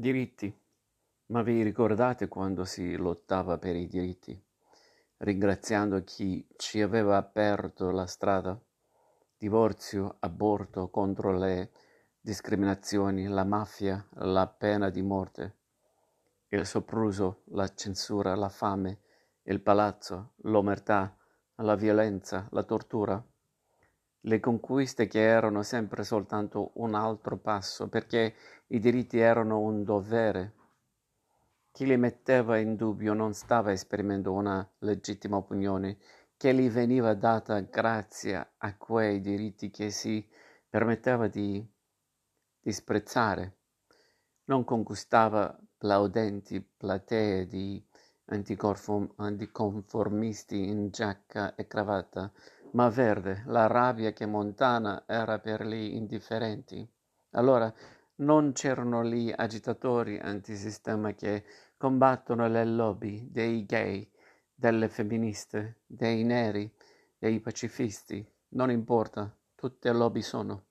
Diritti. Ma vi ricordate quando si lottava per i diritti, ringraziando chi ci aveva aperto la strada? Divorzio, aborto, contro le discriminazioni, la mafia, la pena di morte, il sopruso, la censura, la fame, il palazzo, l'omertà, la violenza, la tortura le conquiste che erano sempre soltanto un altro passo, perché i diritti erano un dovere. Chi li metteva in dubbio non stava esprimendo una legittima opinione che gli veniva data grazie a quei diritti che si permetteva di disprezzare. Non conquistava plaudenti platee di anticonformisti in giacca e cravatta, ma verde, la rabbia che Montana era per gli indifferenti. Allora non c'erano lì agitatori antisistema che combattono le lobby dei gay, delle femministe, dei neri, dei pacifisti. Non importa, tutte lobby sono.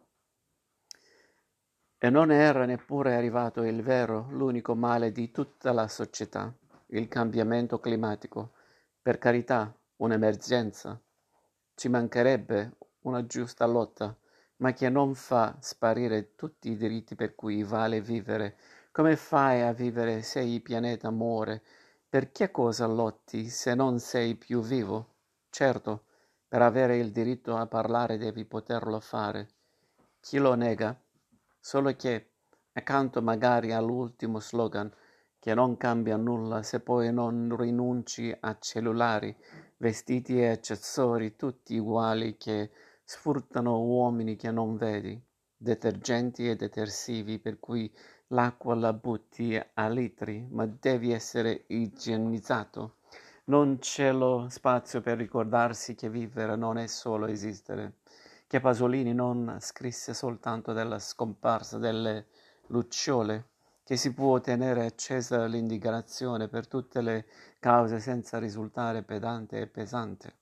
E non era neppure arrivato il vero, l'unico male di tutta la società, il cambiamento climatico. Per carità, un'emergenza, ci mancherebbe una giusta lotta, ma che non fa sparire tutti i diritti per cui vale vivere. Come fai a vivere se il pianeta muore? Per che cosa lotti se non sei più vivo? Certo, per avere il diritto a parlare devi poterlo fare. Chi lo nega? Solo che, accanto magari all'ultimo slogan, che non cambia nulla se poi non rinunci a cellulari, vestiti e accessori tutti uguali che sfruttano uomini che non vedi, detergenti e detersivi per cui l'acqua la butti a litri, ma devi essere igienizzato. Non c'è lo spazio per ricordarsi che vivere non è solo esistere, che Pasolini non scrisse soltanto della scomparsa delle lucciole, che si può tenere accesa l'indignazione per tutte le cause senza risultare pedante e pesante.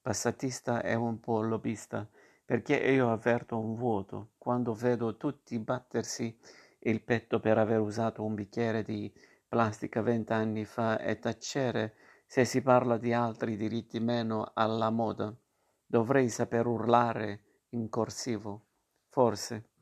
Passatista è un po' lobbista, perché io avverto un vuoto quando vedo tutti battersi il petto per aver usato un bicchiere di plastica vent'anni fa e tacere se si parla di altri diritti meno alla moda. Dovrei saper urlare in corsivo, forse.